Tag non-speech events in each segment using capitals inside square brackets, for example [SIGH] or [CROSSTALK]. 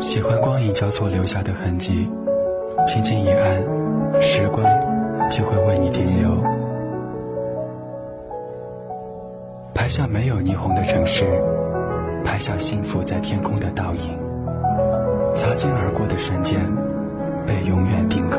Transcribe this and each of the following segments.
喜欢光影交错留下的痕迹，轻轻一按，时光就会为你停留。拍下没有霓虹的城市，拍下幸福在天空的倒影，擦肩而过的瞬间，被永远定格。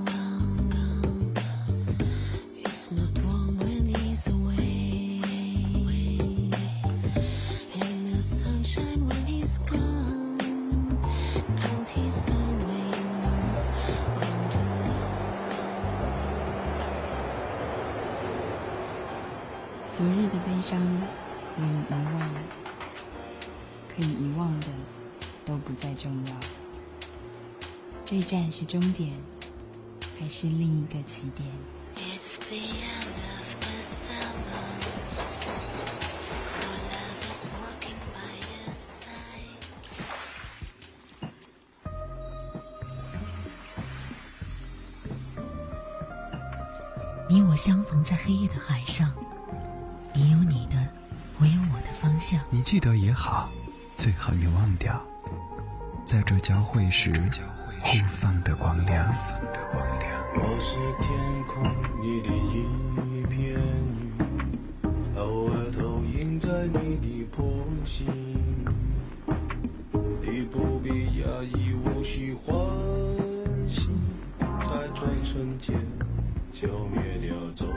你我相逢在黑夜的海上。你有你的，我有我的方向。你记得也好，最好你忘掉，在这交汇时互放的光亮。我是天空里的一片云，偶尔投影在你的波心。你不必讶异，无需欢喜，在转瞬间消灭了踪影。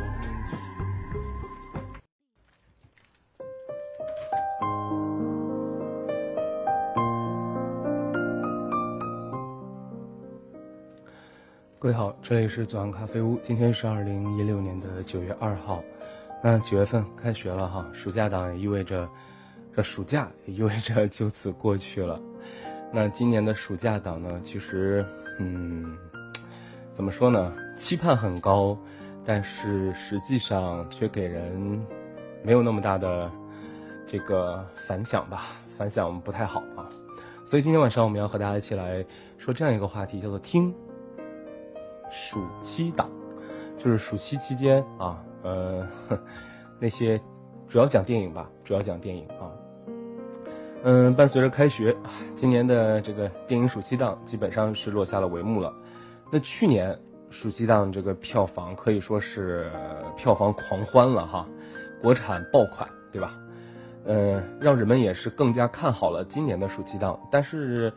各位好，这里是左岸咖啡屋。今天是二零一六年的九月二号，那九月份开学了哈，暑假档也意味着这暑假也意味着就此过去了。那今年的暑假档呢，其实嗯，怎么说呢？期盼很高，但是实际上却给人没有那么大的这个反响吧，反响不太好啊。所以今天晚上我们要和大家一起来说这样一个话题，叫做听。暑期档，就是暑期期间啊，呃，[LAUGHS] 那些主要讲电影吧，主要讲电影啊。嗯，伴随着开学，今年的这个电影暑期档基本上是落下了帷幕了。那去年暑期档这个票房可以说是票房狂欢了哈，国产爆款，对吧？嗯，让人们也是更加看好了今年的暑期档，但是。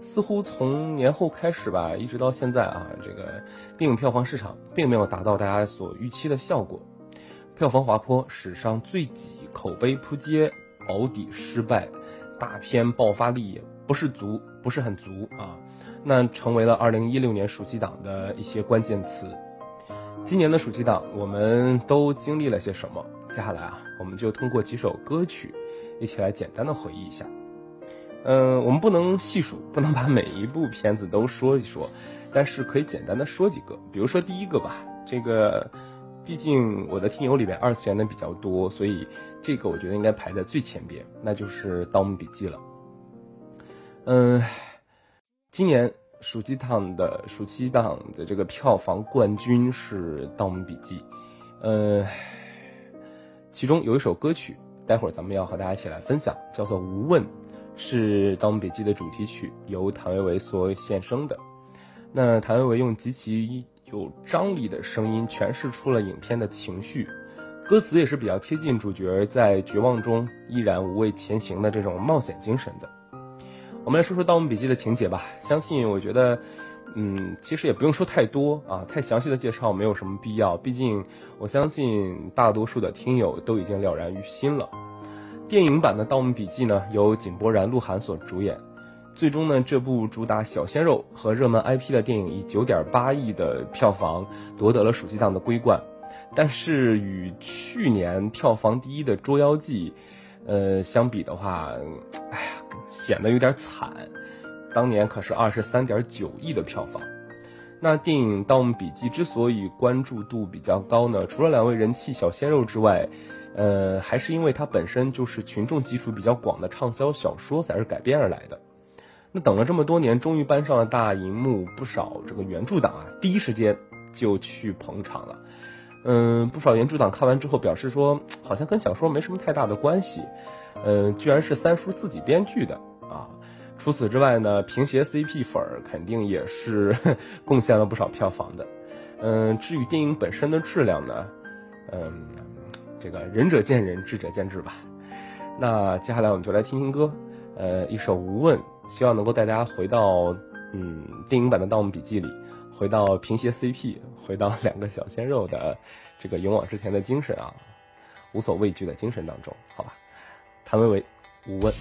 似乎从年后开始吧，一直到现在啊，这个电影票房市场并没有达到大家所预期的效果，票房滑坡，史上最挤，口碑扑街，保底失败，大片爆发力也不是足，不是很足啊，那成为了二零一六年暑期档的一些关键词。今年的暑期档，我们都经历了些什么？接下来啊，我们就通过几首歌曲，一起来简单的回忆一下。嗯，我们不能细数，不能把每一部片子都说一说，但是可以简单的说几个。比如说第一个吧，这个，毕竟我的听友里面二次元的比较多，所以这个我觉得应该排在最前边，那就是《盗墓笔记》了。嗯，今年暑期档的暑期档的这个票房冠军是《盗墓笔记》，呃，其中有一首歌曲，待会儿咱们要和大家一起来分享，叫做《无问》。是《盗墓笔记》的主题曲，由谭维维所献声的。那谭维维用极其有张力的声音诠释出了影片的情绪，歌词也是比较贴近主角在绝望中依然无畏前行的这种冒险精神的。我们来说说《盗墓笔记》的情节吧。相信我觉得，嗯，其实也不用说太多啊，太详细的介绍没有什么必要。毕竟我相信大多数的听友都已经了然于心了。电影版的《盗墓笔记》呢，由井柏然、鹿晗所主演，最终呢，这部主打小鲜肉和热门 IP 的电影以九点八亿的票房夺得了暑期档的桂冠。但是与去年票房第一的《捉妖记》，呃相比的话，哎呀，显得有点惨。当年可是二十三点九亿的票房。那电影《盗墓笔记》之所以关注度比较高呢，除了两位人气小鲜肉之外，呃，还是因为它本身就是群众基础比较广的畅销小说才是改编而来的。那等了这么多年，终于搬上了大荧幕，不少这个原著党啊，第一时间就去捧场了。嗯，不少原著党看完之后表示说，好像跟小说没什么太大的关系。嗯，居然是三叔自己编剧的啊。除此之外呢，平邪 CP 粉肯定也是 [LAUGHS] 贡献了不少票房的。嗯，至于电影本身的质量呢，嗯，这个仁者见仁，智者见智吧。那接下来我们就来听听歌，呃，一首《无问》，希望能够带大家回到嗯电影版的《盗墓笔记》里，回到平鞋 CP，回到两个小鲜肉的这个勇往直前的精神啊，无所畏惧的精神当中，好吧？谭维维，《无问》。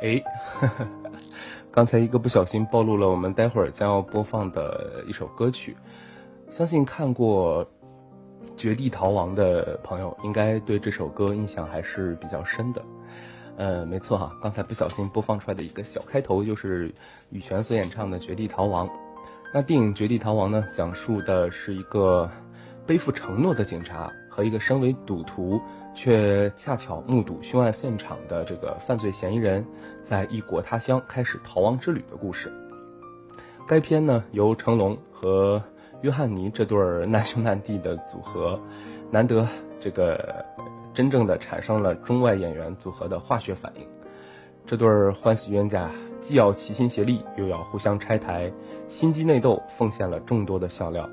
哎，刚才一个不小心暴露了我们待会儿将要播放的一首歌曲。相信看过《绝地逃亡》的朋友，应该对这首歌印象还是比较深的。呃，没错哈，刚才不小心播放出来的一个小开头就是羽泉所演唱的《绝地逃亡》。那电影《绝地逃亡》呢，讲述的是一个背负承诺的警察和一个身为赌徒却恰巧目睹凶案现场的这个犯罪嫌疑人在异国他乡开始逃亡之旅的故事。该片呢由成龙和约翰尼这对难兄难弟的组合，难得这个真正的产生了中外演员组合的化学反应。这对欢喜冤家既要齐心协力，又要互相拆台，心机内斗，奉献了众多的笑料。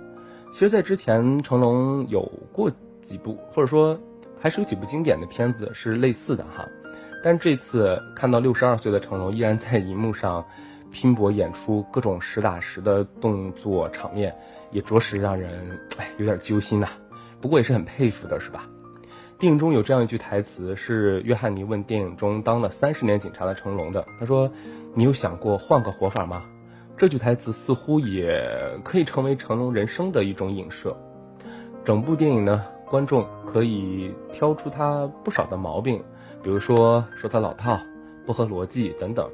其实，在之前成龙有过几部，或者说还是有几部经典的片子是类似的哈。但这次看到六十二岁的成龙依然在荧幕上拼搏演出各种实打实的动作场面。也着实让人哎有点揪心呐，不过也是很佩服的，是吧？电影中有这样一句台词，是约翰尼问电影中当了三十年警察的成龙的，他说：“你有想过换个活法吗？”这句台词似乎也可以成为成龙人生的一种影射。整部电影呢，观众可以挑出他不少的毛病，比如说说他老套、不合逻辑等等，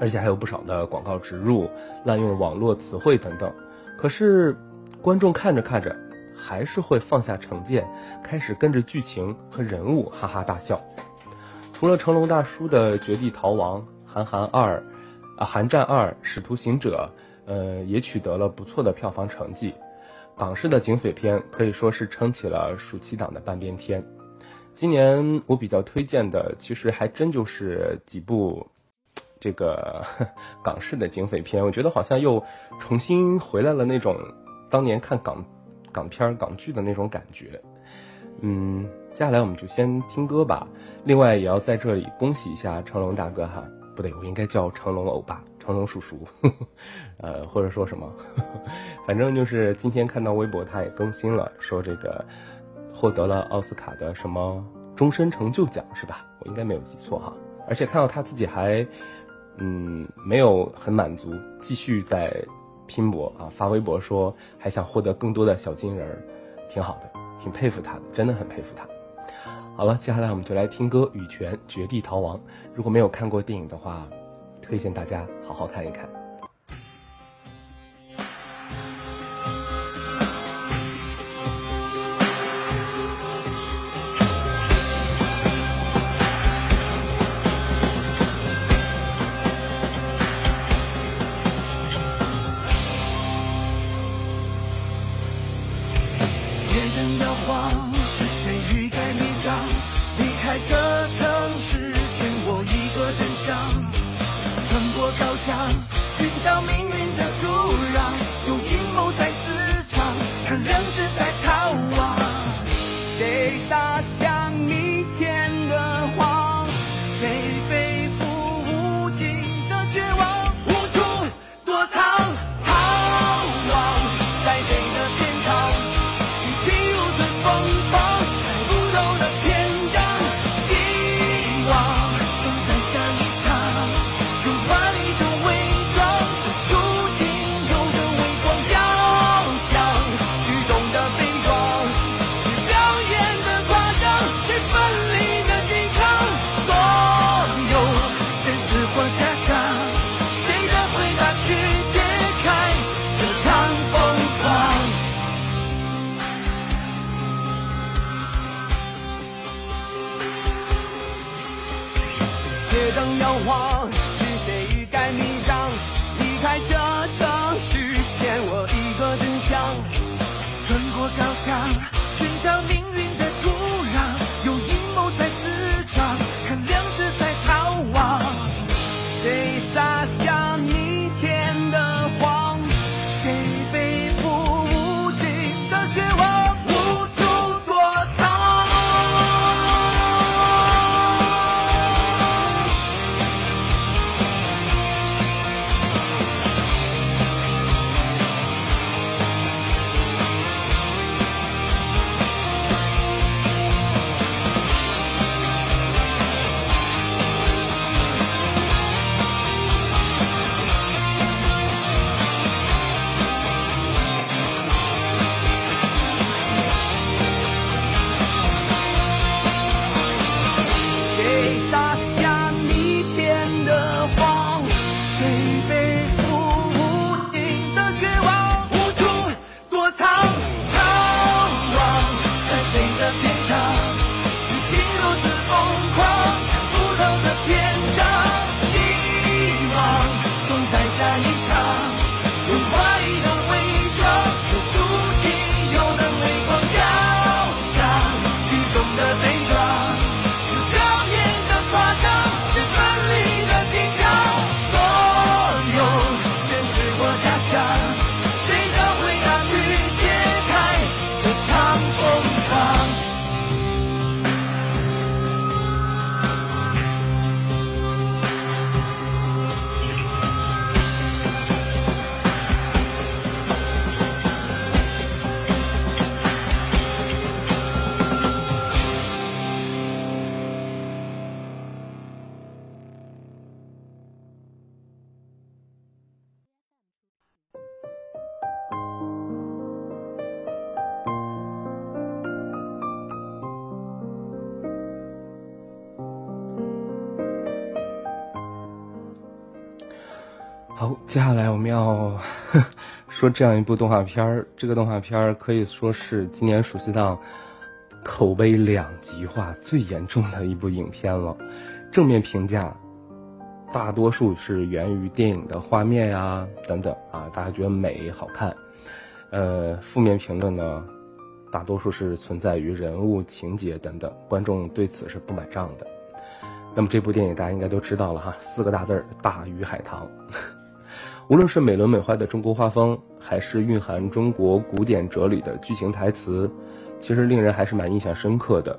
而且还有不少的广告植入、滥用网络词汇等等。可是，观众看着看着，还是会放下成见，开始跟着剧情和人物哈哈大笑。除了成龙大叔的《绝地逃亡》《韩寒二》，啊，《寒战二》《使徒行者》，呃，也取得了不错的票房成绩。港式的警匪片可以说是撑起了暑期档的半边天。今年我比较推荐的，其实还真就是几部。这个 [LAUGHS] 港式的警匪片，我觉得好像又重新回来了那种当年看港港片港剧的那种感觉。嗯，接下来我们就先听歌吧。另外，也要在这里恭喜一下成龙大哥哈，不对，我应该叫成龙欧巴、成龙叔叔，呵呵呃，或者说什么呵呵，[LAUGHS] 反正就是今天看到微博他也更新了，说这个获得了奥斯卡的什么终身成就奖是吧？我应该没有记错哈。而且看到他自己还。嗯，没有很满足，继续在拼搏啊！发微博说还想获得更多的小金人儿，挺好的，挺佩服他的，真的很佩服他。好了，接下来我们就来听歌《羽泉绝地逃亡》。如果没有看过电影的话，推荐大家好好看一看。tell me 要 [LAUGHS] 说这样一部动画片儿。这个动画片儿可以说是今年暑期档口碑两极化最严重的一部影片了。正面评价大多数是源于电影的画面呀等等啊，大家觉得美好看。呃，负面评论呢，大多数是存在于人物情节等等，观众对此是不买账的。那么这部电影大家应该都知道了哈，四个大字儿《大鱼海棠》。无论是美轮美奂的中国画风，还是蕴含中国古典哲理的剧情台词，其实令人还是蛮印象深刻的。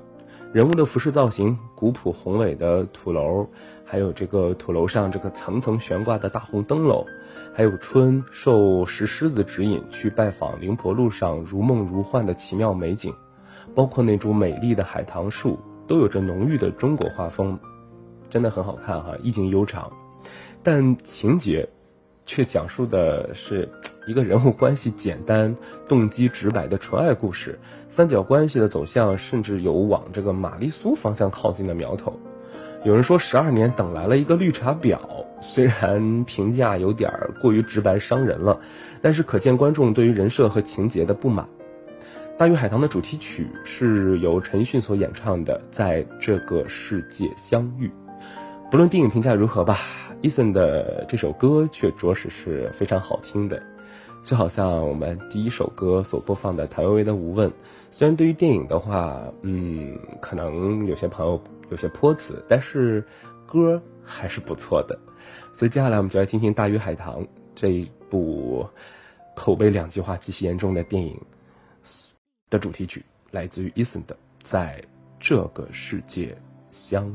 人物的服饰造型，古朴宏伟的土楼，还有这个土楼上这个层层悬挂的大红灯笼，还有春受石狮子指引去拜访灵婆路上如梦如幻的奇妙美景，包括那株美丽的海棠树，都有着浓郁的中国画风，真的很好看哈，意境悠长，但情节。却讲述的是一个人物关系简单、动机直白的纯爱故事。三角关系的走向甚至有往这个玛丽苏方向靠近的苗头。有人说十二年等来了一个绿茶婊，虽然评价有点过于直白伤人了，但是可见观众对于人设和情节的不满。《大鱼海棠》的主题曲是由陈奕迅所演唱的，在这个世界相遇。不论电影评价如何吧。Eason 的这首歌却着实是非常好听的，就好像我们第一首歌所播放的谭维维的《无问》，虽然对于电影的话，嗯，可能有些朋友有些泼词，但是歌还是不错的。所以接下来我们就来听听《大鱼海棠》这一部口碑两极化极其严重的电影的主题曲，来自于 Eason 的《在这个世界相》。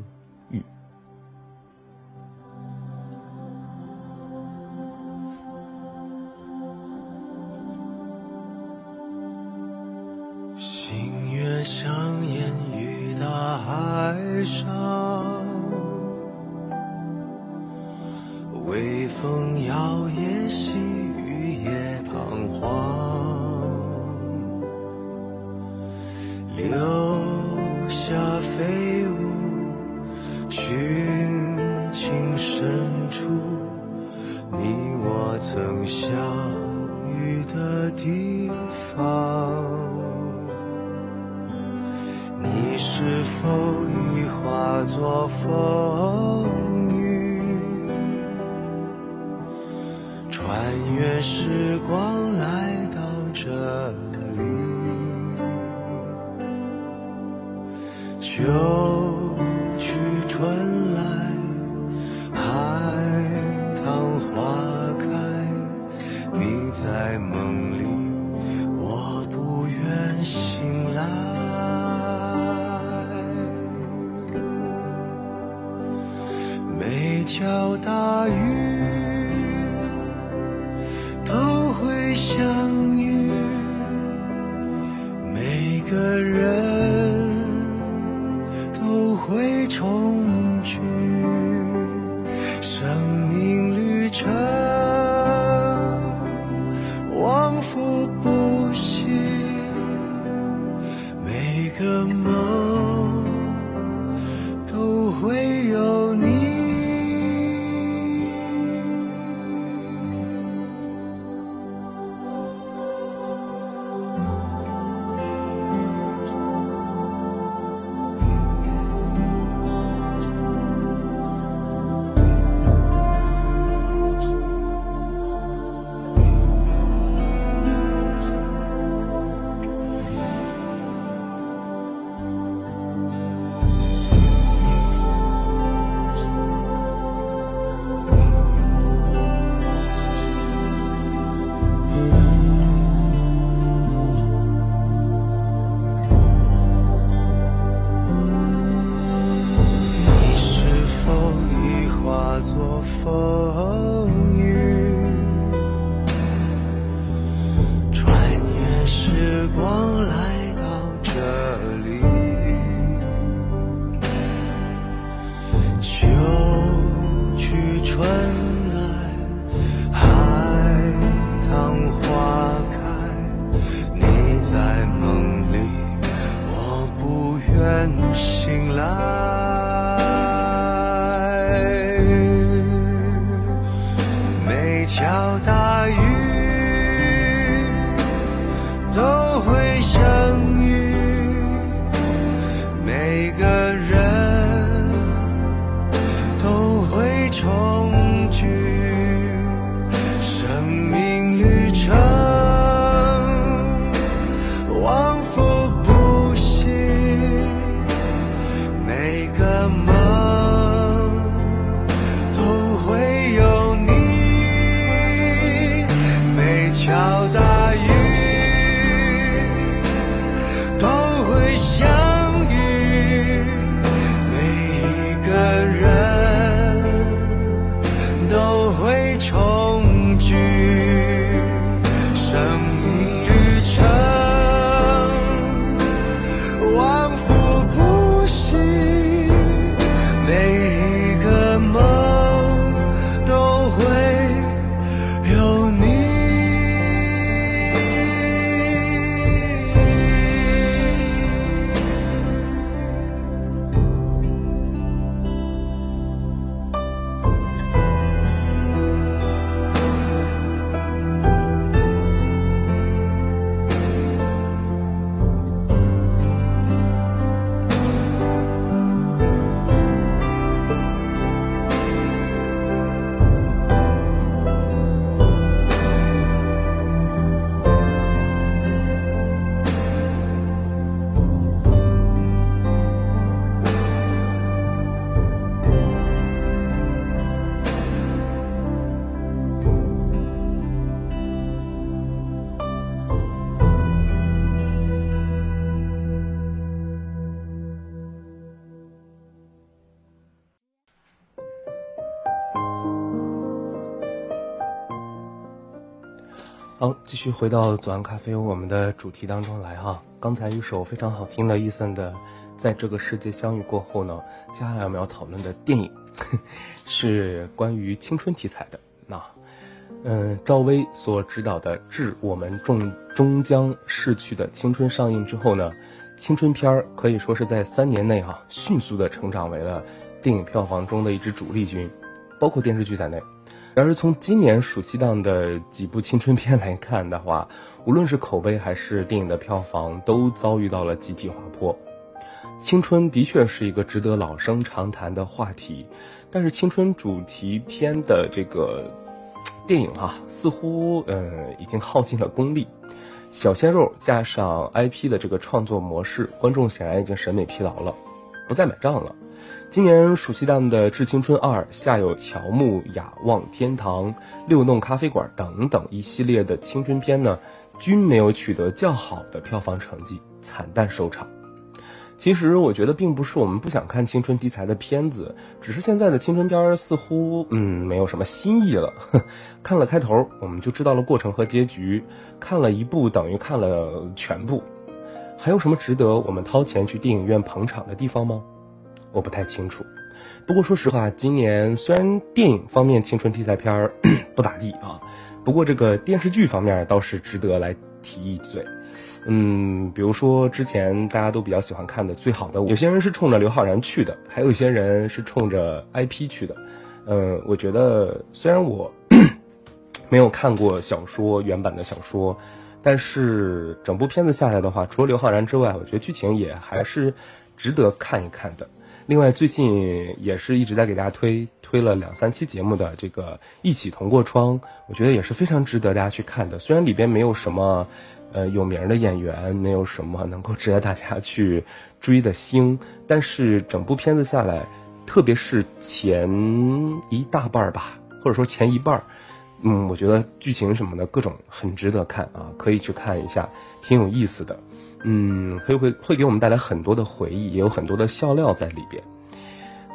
大海上，微风摇曳，细雨也彷徨。留下飞舞，寻情深处，你我曾相。风雨。穿越时光来到这里光来继续回到左岸咖啡我们的主题当中来哈。刚才一首非常好听的伊森的《在这个世界相遇过后》呢，接下来我们要讨论的电影 [LAUGHS] 是关于青春题材的。那，嗯，赵薇所执导的《致我们终终将逝去的青春》上映之后呢，青春片儿可以说是在三年内哈、迅速的成长为了电影票房中的一支主力军，包括电视剧在内。然而，从今年暑期档的几部青春片来看的话，[LAUGHS] 无论是口碑还是电影的票房，都遭遇到了集体滑坡。青春的确是一个值得老生常谈的话题，但是青春主题片的这个电影哈、似乎呃已经耗尽了功力。小鲜肉加上 IP 的这个创作模式，观众显然已经审美疲劳了，不再买账了。今年暑期档的《致青春二》下有乔木、雅望天堂、六弄咖啡馆等等一系列的青春片呢，均没有取得较好的票房成绩，惨淡收场。其实我觉得并不是我们不想看青春题材的片子，只是现在的青春片似乎嗯没有什么新意了。[LAUGHS] 看了开头，我们就知道了过程和结局；看了一部等于看了全部，还有什么值得我们掏钱去电影院捧场的地方吗？我不太清楚。不过说实话，今年虽然电影方面青春题材片儿 [COUGHS] 不咋地啊，不过这个电视剧方面倒是值得来提一嘴。嗯，比如说之前大家都比较喜欢看的《最好的我》，有些人是冲着刘昊然去的，还有一些人是冲着 IP 去的。嗯，我觉得虽然我 [COUGHS] 没有看过小说原版的小说，但是整部片子下来的话，除了刘昊然之外，我觉得剧情也还是值得看一看的。另外，最近也是一直在给大家推推了两三期节目的这个《一起同过窗》，我觉得也是非常值得大家去看的。虽然里边没有什么，呃，有名的演员，没有什么能够值得大家去追的星，但是整部片子下来，特别是前一大半儿吧，或者说前一半儿，嗯，我觉得剧情什么的各种很值得看啊，可以去看一下，挺有意思的。嗯，会会会给我们带来很多的回忆，也有很多的笑料在里边。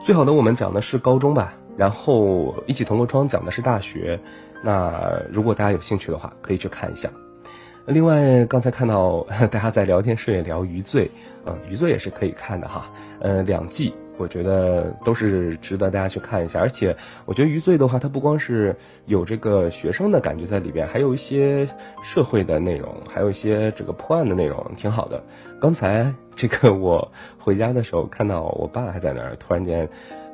最好的我们讲的是高中吧，然后一起同过窗讲的是大学。那如果大家有兴趣的话，可以去看一下。另外，刚才看到 [LAUGHS] 大家在聊天室也聊《余罪》，嗯，《余罪》也是可以看的哈，呃，两季。我觉得都是值得大家去看一下，而且我觉得《余罪》的话，它不光是有这个学生的感觉在里边，还有一些社会的内容，还有一些这个破案的内容，挺好的。刚才这个我回家的时候看到我爸还在那儿，突然间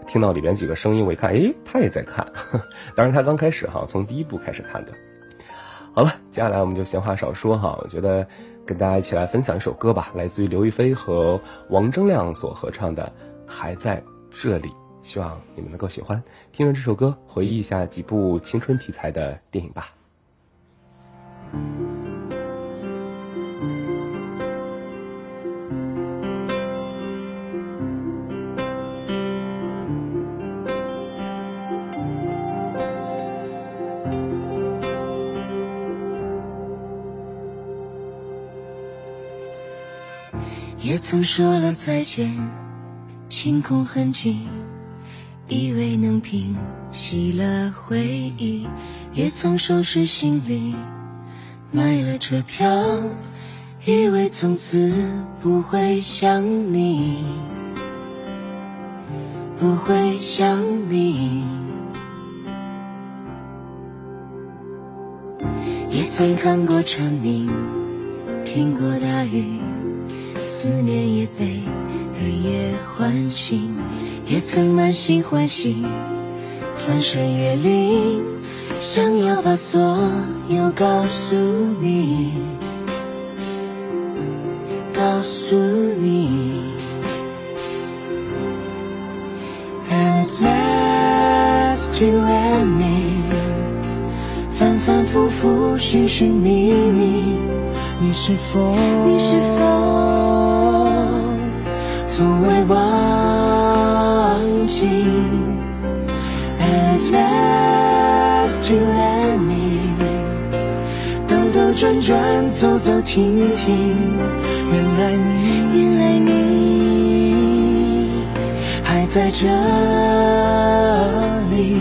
听到里边几个声音，我一看，诶，他也在看。[LAUGHS] 当然他刚开始哈，从第一部开始看的。好了，接下来我们就闲话少说哈，我觉得跟大家一起来分享一首歌吧，来自于刘亦菲和王铮亮所合唱的。还在这里，希望你们能够喜欢。听着这首歌，回忆一下几部青春题材的电影吧。曾说了再见。清空痕迹，以为能平息了回忆，也曾收拾行李，买了车票，以为从此不会想你，不会想你。也曾看过蝉鸣，听过大雨，思念也被。黑夜唤醒，也曾满心欢喜，翻山越岭，想要把所有告诉你，告诉你。And just you and me，反反复复，寻寻觅觅，你是否？你是否？从未忘记，At last you and me，兜兜转转，走走停停，原来你，原来你还在这里，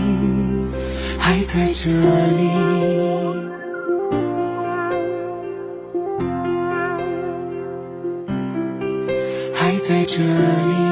还在这里。在这里。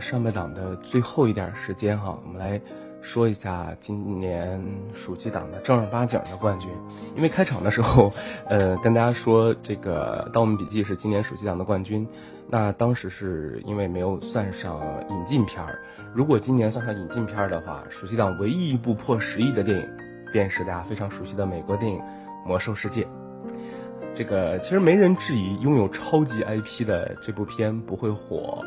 上半档的最后一点时间哈，我们来说一下今年暑期档的正儿八经的冠军。因为开场的时候，呃，跟大家说这个《盗墓笔记》是今年暑期档的冠军，那当时是因为没有算上引进片儿。如果今年算上引进片儿的话，暑期档唯一一部破十亿的电影，便是大家非常熟悉的美国电影《魔兽世界》。这个其实没人质疑，拥有超级 IP 的这部片不会火，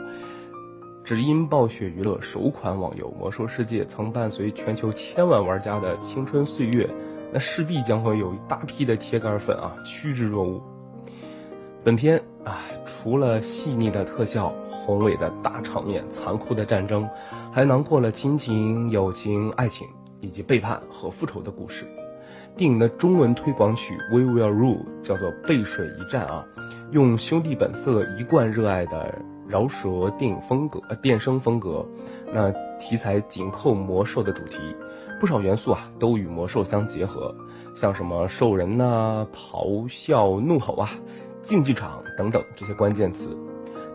只因暴雪娱乐首款网游《魔兽世界》曾伴随全球千万玩家的青春岁月，那势必将会有一大批的铁杆粉啊趋之若鹜。本片啊，除了细腻的特效、宏伟的大场面、残酷的战争，还囊括了亲情、友情、爱情以及背叛和复仇的故事。电影的中文推广曲《We Will Rule》叫做《背水一战》啊，用兄弟本色一贯热爱的饶舌电影风格、呃电声风格，那题材紧扣魔兽的主题，不少元素啊都与魔兽相结合，像什么兽人呐、咆哮、怒吼啊。竞技场等等这些关键词，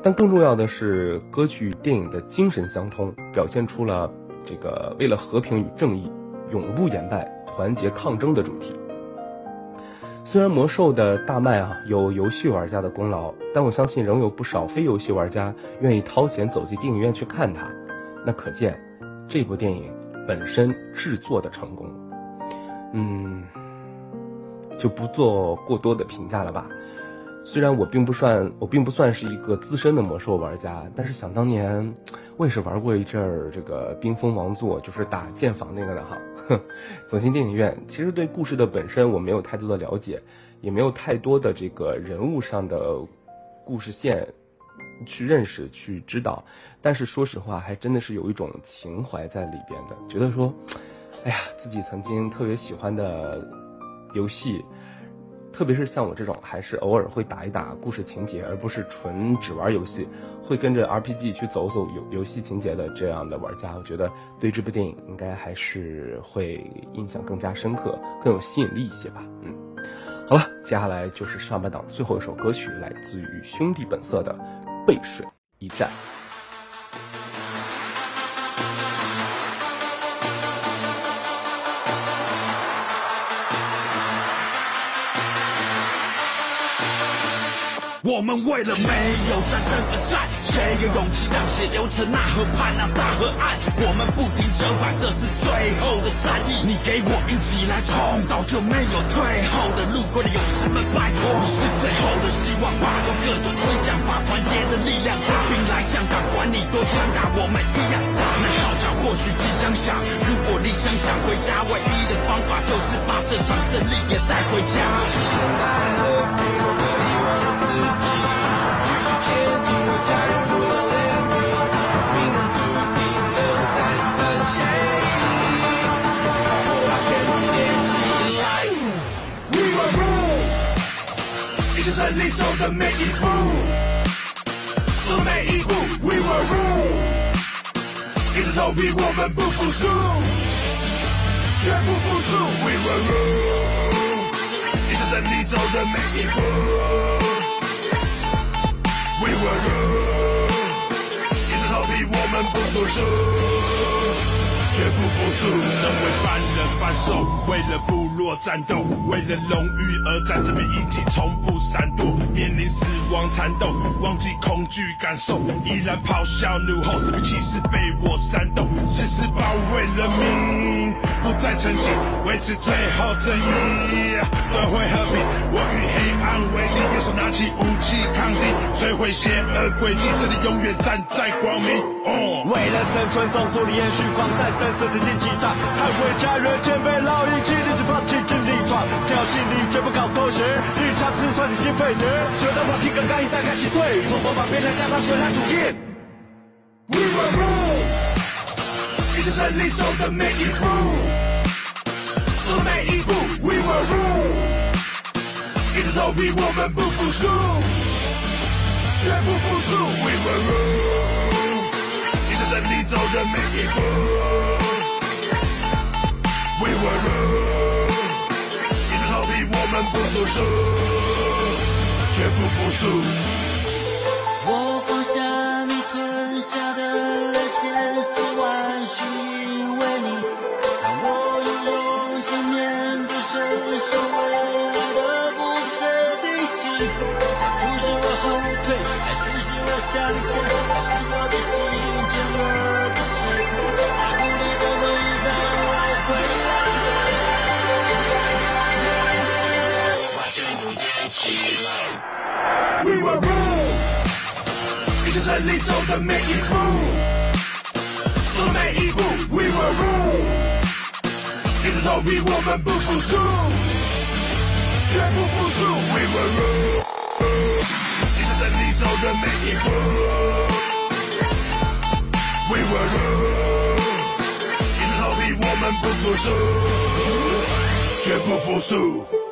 但更重要的是，歌曲电影的精神相通，表现出了这个为了和平与正义，永不言败、团结抗争的主题。虽然魔兽的大卖啊有游戏玩家的功劳，但我相信仍有不少非游戏玩家愿意掏钱走进电影院去看它，那可见这部电影本身制作的成功。嗯，就不做过多的评价了吧。虽然我并不算我并不算是一个资深的魔兽玩家，但是想当年，[TSK] 我也是玩过一阵儿这个冰封王座，就是打剑房那个的哈。走进电影院，其实对故事的本身我没有太多的了解，也没有太多的这个人物上的故事线去认识去知道，但是说实话，还真的是有一种情怀在里边的，觉得说，哎呀，自己曾经特别喜欢的游戏。特别是像我这种还是偶尔会打一打故事情节，而不是纯只玩游戏，会跟着 RPG 去走走游游戏情节的这样的玩家，我觉得对这部电影应该还是会印象更加深刻，更有吸引力一些吧。嗯，好了，接下来就是上半档最后一首歌曲，来自于兄弟本色的《背水一战》。我们为了没有战争而战，谁有勇气让血流成那河畔那大河岸？我们不停折返，这是最后的战役。你给我一起来冲，早就没有退后的路。过的勇士们，拜托，你是最后的希望。跨过各种激将法，团结的力量，大兵来将挡，管你多强大，我们一样打。那号角或许即将响，如果你想想回家，唯一的方法就是把这场胜利也带回家。胜利走的每一步，走每一步，We will rule。一直投币，我们不服输，绝不服输，We will rule。一直胜利走的每一步，We will rule。一直逃避，我们不服输。绝不服输，身为半人半兽，为了部落战斗，为了荣誉而战，这边一击从不闪躲，面临死亡缠斗，忘记恐惧感受，依然咆哮怒吼，士兵气势被我煽动，誓死保卫人民，不再沉寂，维持最后正义，夺回和平。我与黑暗为敌，右手拿起武器抗敌，摧毁邪恶诡计，胜利永远站在光明。为了生存，中途的延续，狂战。蓝色的竞技场，捍卫家园，肩背牢一起立志放弃尽力闯，挑衅你绝不搞妥协，一场刺穿你心肺 nerve，就当我性格刚毅，大开击退，从魔法变成加大血染土地。We will rule，一起胜利走的每一步，走每一一直投币，我们不服输，绝不服输。We will rule，一起胜利走的每一步。We will rule，一直逃避，我们不服输，绝不服输。我放下你吞下的热千丝万绪，因为你向前，爱使我的心坚而不碎。在努力的每一段，我会。We will rule，一起胜利走的每一步，走每一步。We will rule，一直逃避，我们不服输，绝不服输。We will rule。走的每一步。We were good，一直逃避，我们不服输，绝不服输。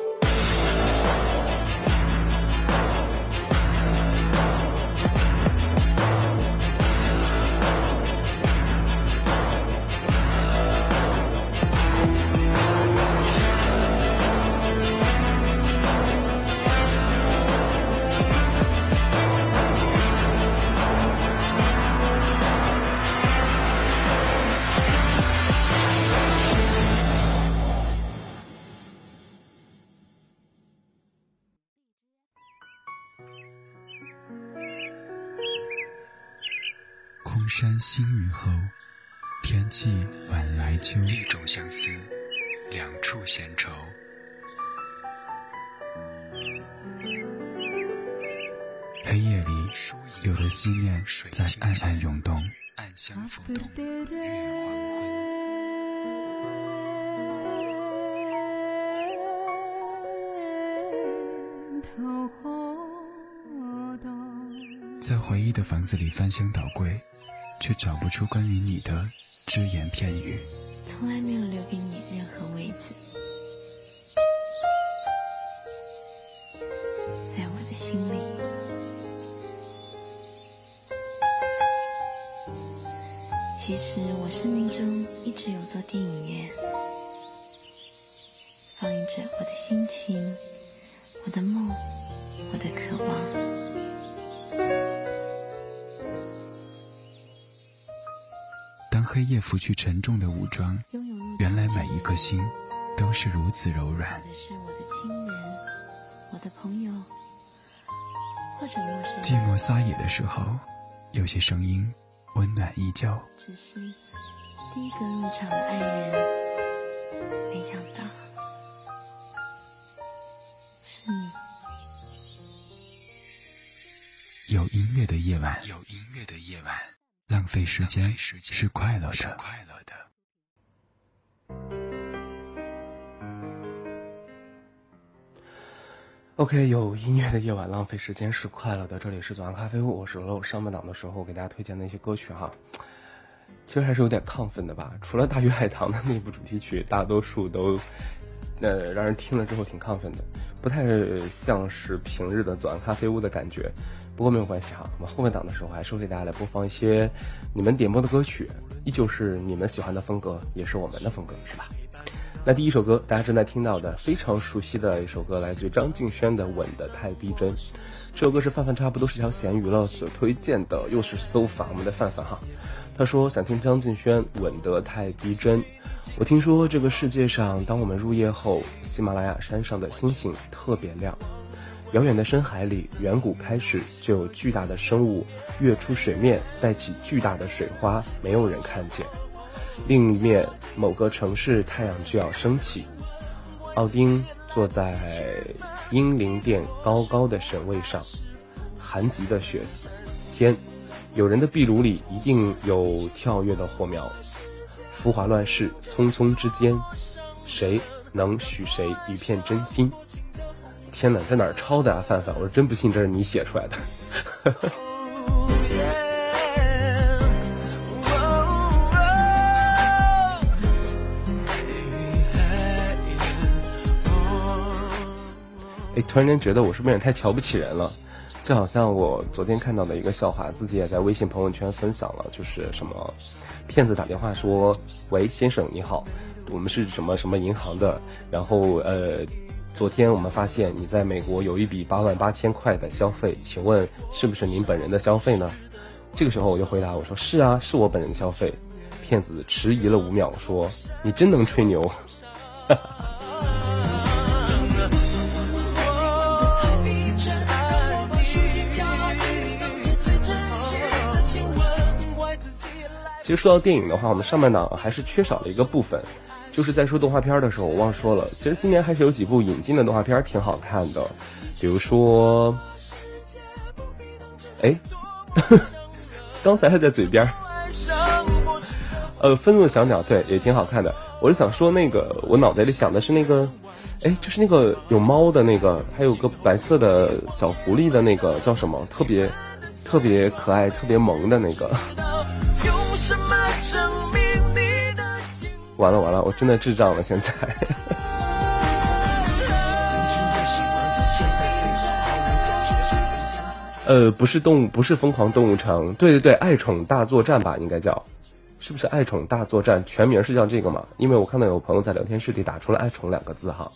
新雨后，天气晚来秋。一种相思，两处闲愁。黑夜里，有的思念在暗暗涌动，暗香浮动，月黄昏。在回忆的房子里翻箱倒柜。却找不出关于你的只言片语，从来没有留给你任何位子，在我的心里。其实我生命中一直有座电影院，放映着我的心情、我的梦、我的渴望。黑夜拂去沉重的武装，原来每一颗心都是如此柔软。寂寞撒野的时候，有些声音温暖依旧。只是第一个入场的爱人，没想到是你。有音乐的夜晚，有音乐的夜晚。浪费时间是快乐的。OK，有音乐的夜晚，浪费时间是快乐的。这里是左岸咖啡屋，我是楼。上半档的时候给大家推荐的一些歌曲哈，其实还是有点亢奋的吧。除了《大鱼海棠》的那部主题曲，大多数都呃让人听了之后挺亢奋的，不太像是平日的左岸咖啡屋的感觉。不过没有关系哈，我们后面档的时候还是会给大家来播放一些你们点播的歌曲，依旧是你们喜欢的风格，也是我们的风格，是吧？那第一首歌，大家正在听到的非常熟悉的一首歌，来自于张敬轩的《吻得太逼真》。这首歌是范范差不多是条咸鱼了所推荐的，又是搜法我们的范范哈。他说想听张敬轩《吻得太逼真》。我听说这个世界上，当我们入夜后，喜马拉雅山上的星星特别亮。遥远的深海里，远古开始就有巨大的生物跃出水面，带起巨大的水花，没有人看见。另一面，某个城市太阳就要升起。奥丁坐在英灵殿高高的神位上，寒极的雪天，有人的壁炉里一定有跳跃的火苗。浮华乱世，匆匆之间，谁能许谁一片真心？天哪，在哪抄的啊，范范？我是真不信这是你写出来的。[LAUGHS] 哎，突然间觉得我是不是有点太瞧不起人了？就好像我昨天看到的一个笑话，自己也在微信朋友圈分享了，就是什么骗子打电话说：“喂，先生你好，我们是什么什么银行的，然后呃。”昨天我们发现你在美国有一笔八万八千块的消费，请问是不是您本人的消费呢？这个时候我就回答我说是啊，是我本人的消费。骗子迟疑了五秒说：“你真能吹牛。” [LAUGHS] 其实说到电影的话，我们上半档还是缺少了一个部分。就是在说动画片的时候，我忘说了。其实今年还是有几部引进的动画片挺好看的，比如说，哎，[LAUGHS] 刚才还在嘴边呃，愤怒的小鸟，对，也挺好看的。我是想说那个，我脑袋里想的是那个，哎，就是那个有猫的那个，还有个白色的小狐狸的那个叫什么？特别特别可爱、特别萌的那个。[LAUGHS] 完了完了，我真的智障了，现在。[LAUGHS] 呃，不是动物，不是疯狂动物城，对对对，爱宠大作战吧，应该叫，是不是爱宠大作战？全名是叫这个吗？因为我看到有朋友在聊天室里打出了“爱宠”两个字哈，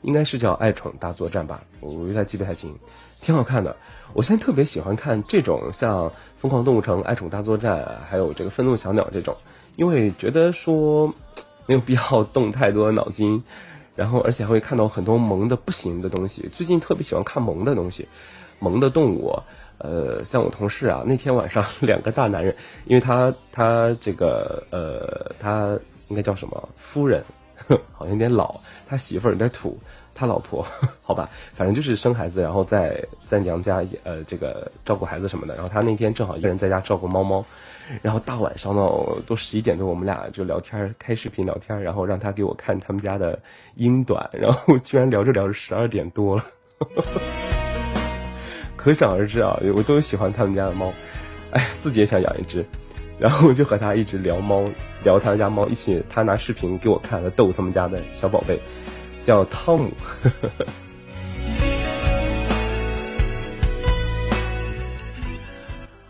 应该是叫爱宠大作战吧，我有点记不太清，挺好看的。我现在特别喜欢看这种像疯狂动物城、爱宠大作战，还有这个愤怒小鸟这种，因为觉得说没有必要 [LAUGHS] 动太多脑筋，然后而且还会看到很多萌的不行的东西。最近特别喜欢看萌的东西。萌的动物，呃，像我同事啊，那天晚上 [LAUGHS] 两个大男人，因为他他这个呃，他应该叫什么夫人，[LAUGHS] 好像有点老，他媳妇儿有点土，他老婆 [LAUGHS] 好吧，反正就是生孩子，然后在在娘家呃这个照顾孩子什么的，然后他那天正好一个人在家照顾猫猫，然后大晚上呢都十一点多，我们俩就聊天开视频聊天，然后让他给我看他们家的英短，[LAUGHS] 然后居然聊着聊着十二点多了。[LAUGHS] 可想而知啊，我都喜欢他们家的猫，哎，自己也想养一只，然后就和他一直聊猫，聊他们家猫，一起他拿视频给我看，逗他们家的小宝贝，叫汤姆。[LAUGHS]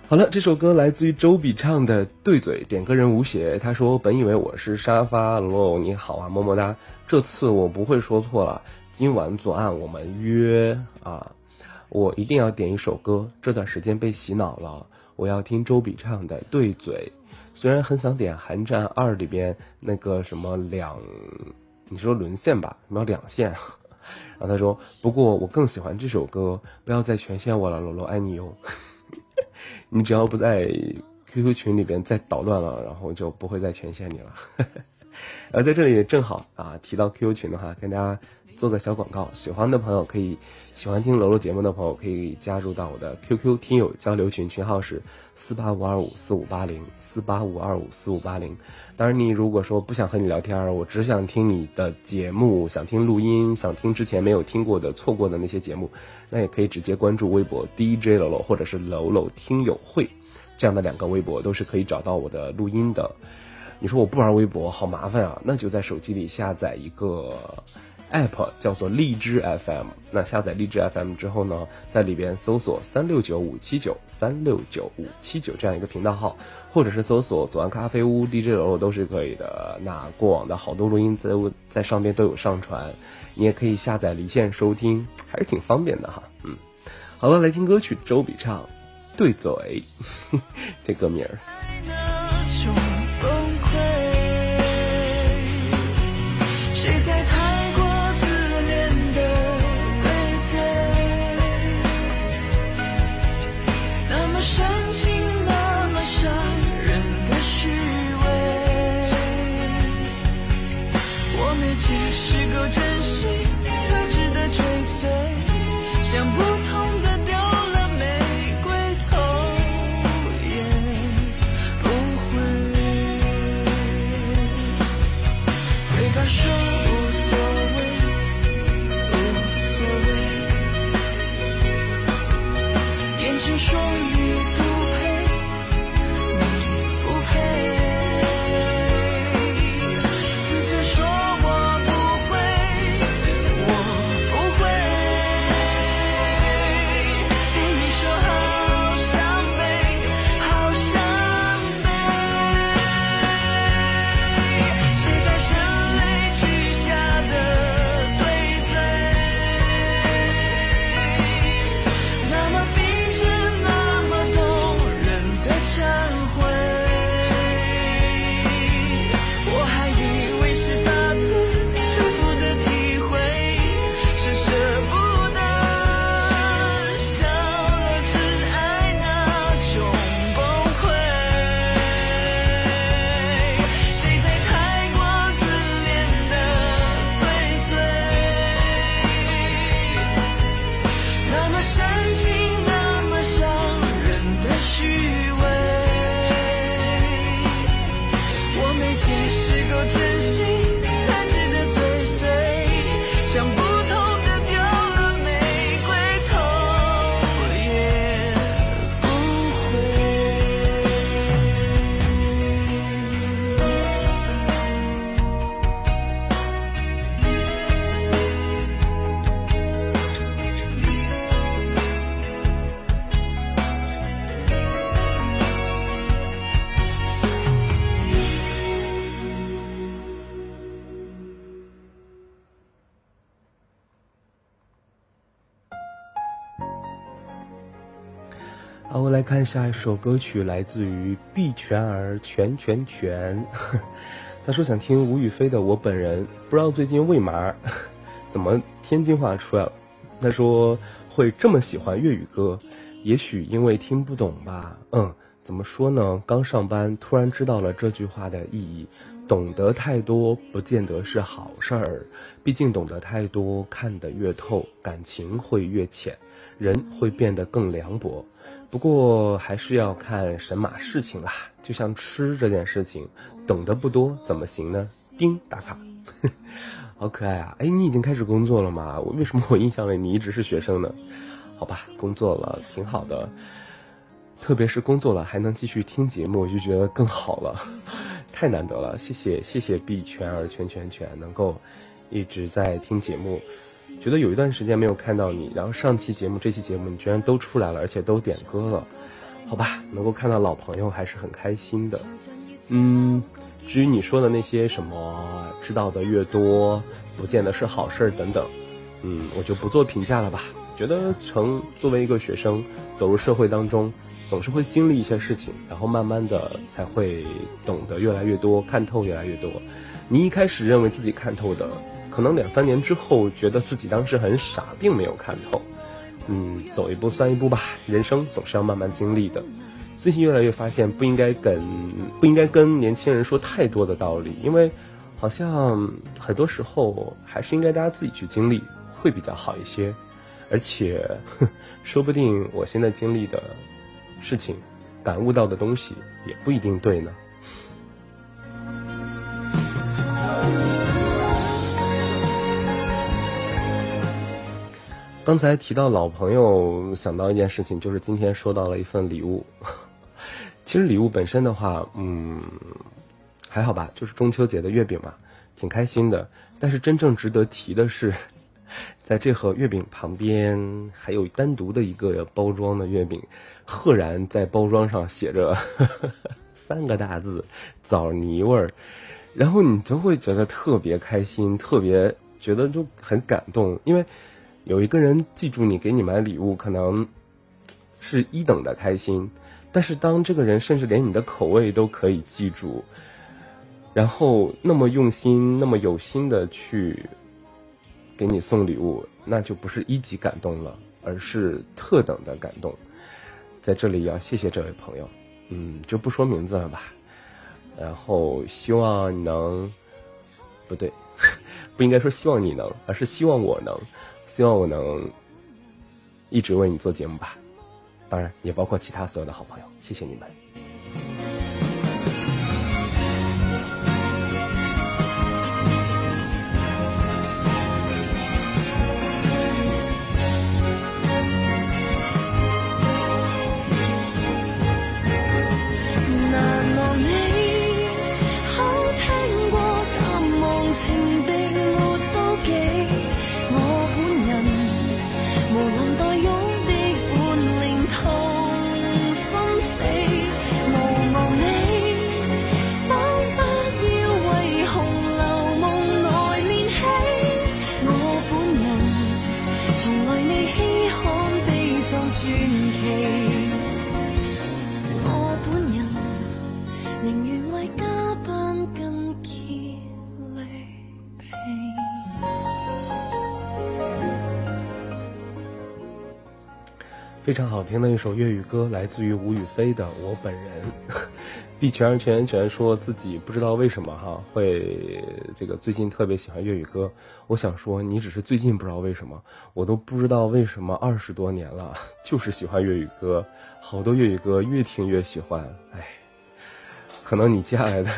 好了，这首歌来自于周笔畅的《对嘴》，点歌人吴邪，他说：“本以为我是沙发，罗你好啊，么么哒，这次我不会说错了，今晚左岸我们约啊。”我一定要点一首歌，这段时间被洗脑了。我要听周笔畅的《对嘴》，虽然很想点《寒战二》里边那个什么两，你说沦陷吧，什么两线。然后他说，不过我更喜欢这首歌，不要再全限我了，罗罗爱你哟。[LAUGHS] 你只要不在 QQ 群里边再捣乱了，然后就不会再全限你了。然 [LAUGHS] 后在这里正好啊，提到 QQ 群的话，跟大家。做个小广告，喜欢的朋友可以，喜欢听楼楼节目的朋友可以加入到我的 QQ 听友交流群，群号是四八五二五四五八零四八五二五四五八零。当然，你如果说不想和你聊天，我只想听你的节目，想听录音，想听之前没有听过的、错过的那些节目，那也可以直接关注微博 DJ 楼楼或者是楼楼听友会，这样的两个微博都是可以找到我的录音的。你说我不玩微博好麻烦啊，那就在手机里下载一个。App 叫做荔枝 FM，那下载荔枝 FM 之后呢，在里边搜索三六九五七九三六九五七九这样一个频道号，或者是搜索左岸咖啡屋 DJ 楼楼都是可以的。那过往的好多录音在在上边都有上传，你也可以下载离线收听，还是挺方便的哈。嗯，好了，来听歌曲，周笔畅《对嘴》[LAUGHS] 这歌名儿。下一首歌曲，来自于碧泉儿泉泉泉。[LAUGHS] 他说想听吴雨霏的《我本人》，不知道最近为嘛，[LAUGHS] 怎么天津话出来了？他说会这么喜欢粤语歌，也许因为听不懂吧。嗯，怎么说呢？刚上班，突然知道了这句话的意义。懂得太多不见得是好事儿，毕竟懂得太多，看得越透，感情会越浅，人会变得更凉薄。不过还是要看神马事情啦，就像吃这件事情，懂得不多怎么行呢？叮打卡，[LAUGHS] 好可爱啊！哎，你已经开始工作了吗？我为什么我印象里你一直是学生呢？好吧，工作了挺好的，特别是工作了还能继续听节目，我就觉得更好了。[LAUGHS] 太难得了，谢谢谢谢币圈儿圈圈圈能够一直在听节目，觉得有一段时间没有看到你，然后上期节目这期节目你居然都出来了，而且都点歌了，好吧，能够看到老朋友还是很开心的。嗯，至于你说的那些什么知道的越多不见得是好事儿等等，嗯，我就不做评价了吧。觉得成作为一个学生走入社会当中。总是会经历一些事情，然后慢慢的才会懂得越来越多，看透越来越多。你一开始认为自己看透的，可能两三年之后觉得自己当时很傻，并没有看透。嗯，走一步算一步吧，人生总是要慢慢经历的。最近越来越发现，不应该跟不应该跟年轻人说太多的道理，因为好像很多时候还是应该大家自己去经历，会比较好一些。而且，[LAUGHS] 说不定我现在经历的。事情，感悟到的东西也不一定对呢。刚才提到老朋友，想到一件事情，就是今天收到了一份礼物。[LAUGHS] 其实礼物本身的话，嗯，还好吧，就是中秋节的月饼嘛，挺开心的。但是真正值得提的是。[LAUGHS] 在这盒月饼旁边，还有单独的一个包装的月饼，赫然在包装上写着 [LAUGHS] 三个大字“枣泥味儿”，然后你就会觉得特别开心，特别觉得就很感动，因为有一个人记住你，给你买礼物，可能是一等的开心，但是当这个人甚至连你的口味都可以记住，然后那么用心、那么有心的去。给你送礼物，那就不是一级感动了，而是特等的感动。在这里要谢谢这位朋友，嗯，就不说名字了吧。然后希望你能，[LAUGHS] 不对，[LAUGHS] 不应该说希望你能，而是希望我能，希望我能一直为你做节目吧。当然，也包括其他所有的好朋友，谢谢你们。非常好听的一首粤语歌，来自于吴雨霏的《我本人》。[LAUGHS] 碧泉全全说自己不知道为什么哈会这个最近特别喜欢粤语歌。我想说，你只是最近不知道为什么，我都不知道为什么二十多年了，就是喜欢粤语歌，好多粤语歌越听越喜欢。哎，可能你接下来的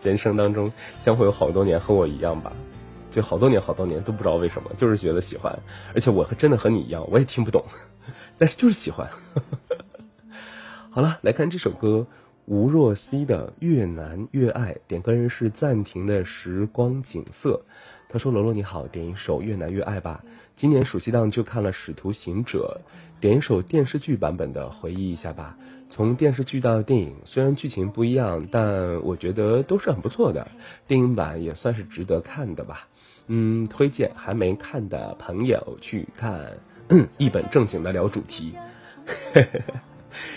人生当中将会有好多年和我一样吧，就好多年好多年都不知道为什么，就是觉得喜欢，而且我和真的和你一样，我也听不懂。但是就是喜欢。[LAUGHS] 好了，来看这首歌，吴若希的《越难越爱》，点歌人是暂停的时光景色。他说：“罗罗你好，点一首《越难越爱》吧。今年暑期档就看了《使徒行者》，点一首电视剧版本的，回忆一下吧。从电视剧到电影，虽然剧情不一样，但我觉得都是很不错的。电影版也算是值得看的吧。嗯，推荐还没看的朋友去看。” [CLEARS THROAT] 一本正经的聊主题，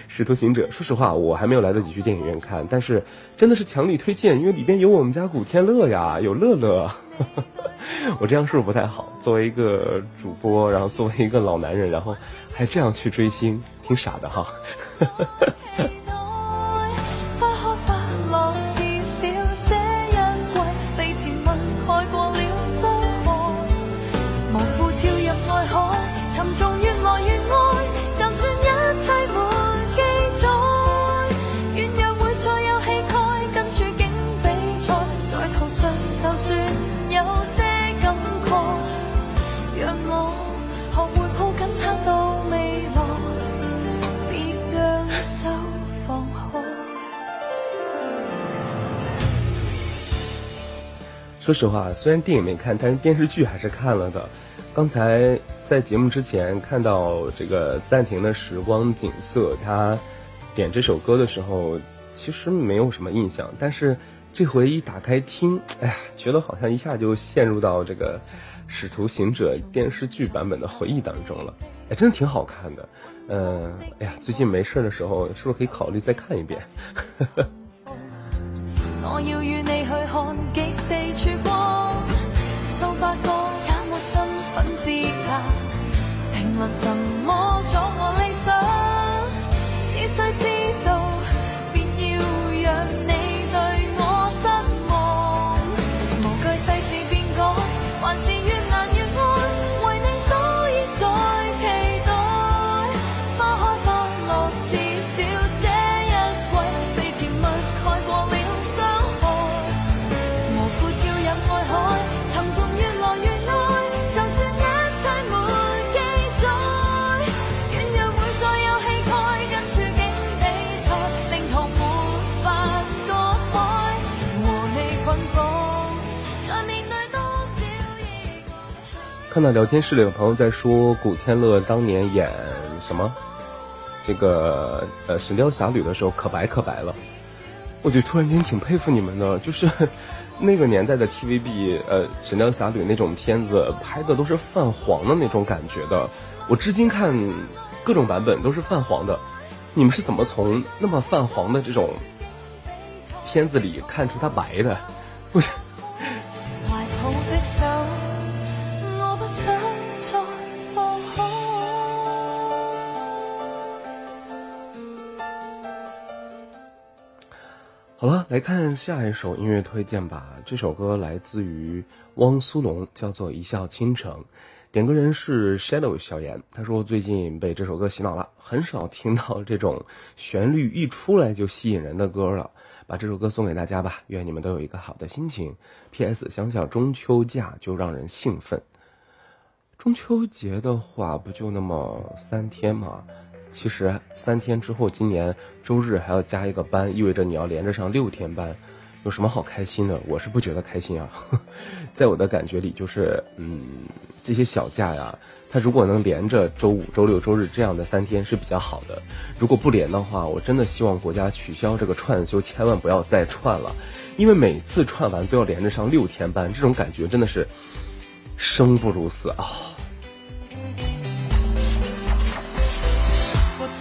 使徒行者》，说实话，我还没有来得及去电影院看，但是真的是强力推荐，因为里边有我们家古天乐呀，[LAUGHS] 有乐乐。[LAUGHS] 我这样是不是不太好？作为一个主播，然后作为一个老男人，然后还这样去追星，挺傻的哈。[LAUGHS] 说实话，虽然电影没看，但是电视剧还是看了的。刚才在节目之前看到这个暂停的时光景色，他点这首歌的时候，其实没有什么印象。但是这回一打开听，哎呀，觉得好像一下就陷入到这个《使徒行者》电视剧版本的回忆当中了。哎，真的挺好看的。嗯，哎呀，最近没事的时候，是不是可以考虑再看一遍？[LAUGHS] 我要与你去看极地曙光，数百个也没身份资格，评论什看到聊天室里有朋友在说古天乐当年演什么，这个呃《神雕侠侣》的时候可白可白了，我就突然间挺佩服你们的，就是 [LAUGHS] 那个年代的 TVB 呃《神雕侠侣》那种片子拍的都是泛黄的那种感觉的，我至今看各种版本都是泛黄的，你们是怎么从那么泛黄的这种片子里看出它白的？不是。好了，来看下一首音乐推荐吧。这首歌来自于汪苏泷，叫做《一笑倾城》。点歌人是 Shadow 小严，他说最近被这首歌洗脑了，很少听到这种旋律一出来就吸引人的歌了。把这首歌送给大家吧，愿你们都有一个好的心情。P.S. 想想中秋假就让人兴奋。中秋节的话，不就那么三天吗？其实三天之后，今年周日还要加一个班，意味着你要连着上六天班，有什么好开心的？我是不觉得开心啊。[LAUGHS] 在我的感觉里，就是嗯，这些小假呀，它如果能连着周五、周六、周日这样的三天是比较好的。如果不连的话，我真的希望国家取消这个串休，千万不要再串了，因为每次串完都要连着上六天班，这种感觉真的是生不如死啊。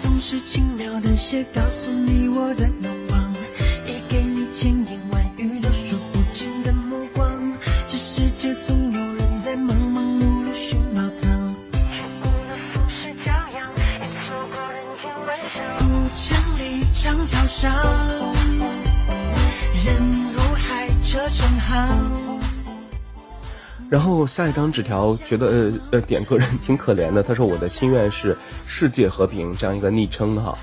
总是轻描淡写告诉你我的愿望，也给你千言万语都说不尽的目光。这世界总有人在忙忙碌碌寻宝藏。古城里长桥上，人如海车成行。然后下一张纸条，觉得呃呃点歌人挺可怜的。他说我的心愿是世界和平这样一个昵称哈。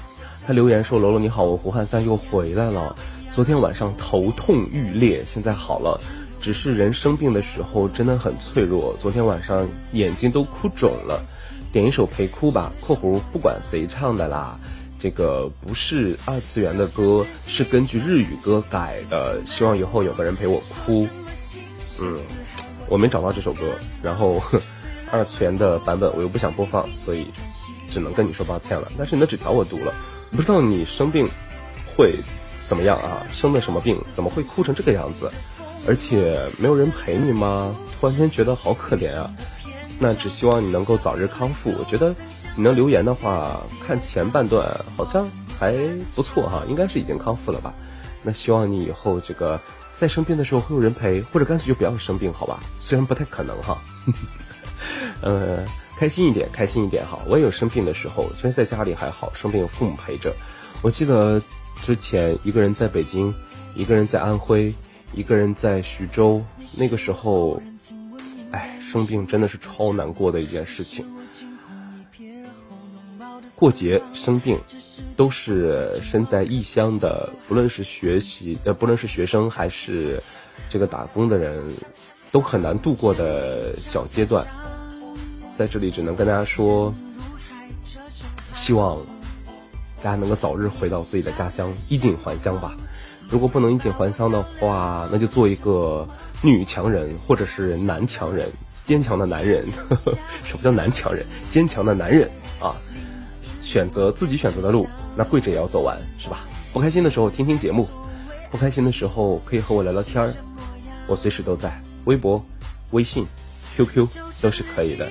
他留言说：“楼楼你好，我胡汉三又回来了。昨天晚上头痛欲裂，现在好了。只是人生病的时候真的很脆弱。昨天晚上眼睛都哭肿了，点一首陪哭吧。括弧不管谁唱的啦，这个不是二次元的歌，是根据日语歌改的。希望以后有个人陪我哭。嗯。”我没找到这首歌，然后 [LAUGHS] 二次元的版本我又不想播放，所以只能跟你说抱歉了。但是你的纸条我读了，不知道你生病会怎么样啊？生的什么病？怎么会哭成这个样子？而且没有人陪你吗？突然间觉得好可怜啊！那只希望你能够早日康复。我觉得你能留言的话，看前半段好像还不错哈，应该是已经康复了吧？那希望你以后这个在生病的时候会有人陪，或者干脆就不要生病，好吧？虽然不太可能哈。[LAUGHS] 呃，开心一点，开心一点哈。我也有生病的时候，虽然在家里还好，生病有父母陪着。我记得之前一个人在北京，一个人在安徽，一个人在徐州，那个时候，哎，生病真的是超难过的一件事情。过节生病，都是身在异乡的，不论是学习呃，不论是学生还是这个打工的人，都很难度过的小阶段。在这里只能跟大家说，希望大家能够早日回到自己的家乡，衣锦还乡吧。如果不能衣锦还乡的话，那就做一个女强人或者是男强人，坚强的男人。什么叫男强人？坚强的男人啊！选择自己选择的路，那跪着也要走完，是吧？不开心的时候听听节目，不开心的时候可以和我聊聊天儿，我随时都在，微博、微信、QQ 都是可以的。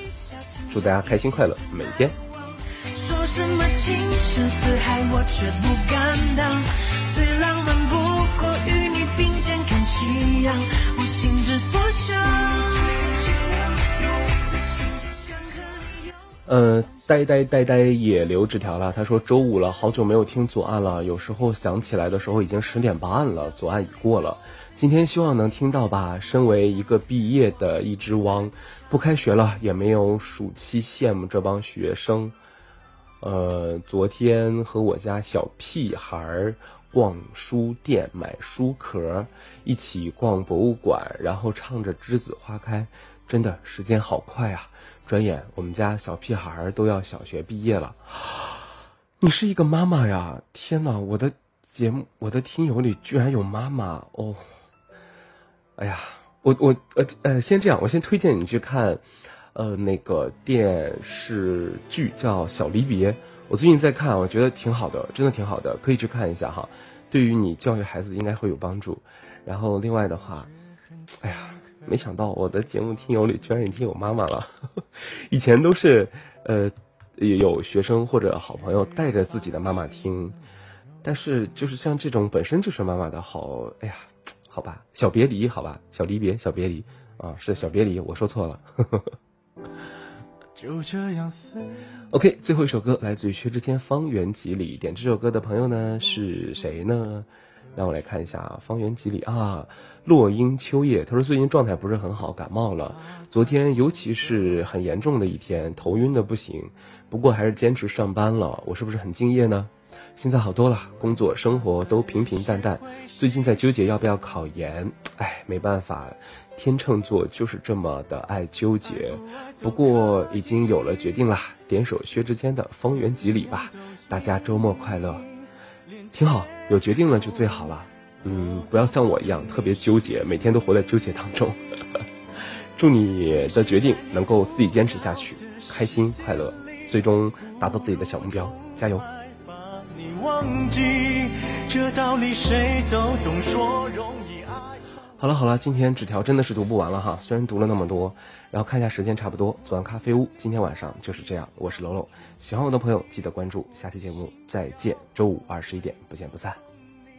祝大家开心快乐，每天。说什么情深似海，我却不敢当。最浪漫不过与你并肩看夕阳，我心之所向。呃，呆呆呆呆也留纸条了。他说周五了，好久没有听左岸了。有时候想起来的时候已经十点半了，左岸已过了。今天希望能听到吧。身为一个毕业的一只汪，不开学了也没有暑期，羡慕这帮学生。呃，昨天和我家小屁孩儿逛书店买书壳，一起逛博物馆，然后唱着栀子花开，真的时间好快啊。转眼，我们家小屁孩都要小学毕业了。你是一个妈妈呀！天哪，我的节目，我的听友里居然有妈妈哦！哎呀，我我呃呃，先这样，我先推荐你去看，呃，那个电视剧叫《小离别》，我最近在看，我觉得挺好的，真的挺好的，可以去看一下哈，对于你教育孩子应该会有帮助。然后另外的话，哎呀。没想到我的节目听友里居然已经有妈妈了，[LAUGHS] 以前都是，呃，有学生或者好朋友带着自己的妈妈听，但是就是像这种本身就是妈妈的好，哎呀，好吧，小别离，好吧，小离别，小别离，啊，是小别离，我说错了。就这样 [LAUGHS] OK，最后一首歌来自于薛之谦《方圆几里》，点这首歌的朋友呢是谁呢？让我来看一下《方圆几里》啊。落英秋叶，他说最近状态不是很好，感冒了。昨天尤其是很严重的一天，头晕的不行。不过还是坚持上班了，我是不是很敬业呢？现在好多了，工作生活都平平淡淡。最近在纠结要不要考研，哎，没办法，天秤座就是这么的爱纠结。不过已经有了决定啦，点首薛之谦的《方圆几里》吧。大家周末快乐，挺好，有决定了就最好了。嗯，不要像我一样特别纠结，每天都活在纠结当中。[LAUGHS] 祝你的决定能够自己坚持下去，开心快乐，最终达到自己的小目标，加油！这道理谁都懂，说容易好了好了，今天纸条真的是读不完了哈，虽然读了那么多，然后看一下时间差不多，做完咖啡屋今天晚上就是这样，我是楼楼，喜欢我的朋友记得关注，下期节目再见，周五二十一点不见不散。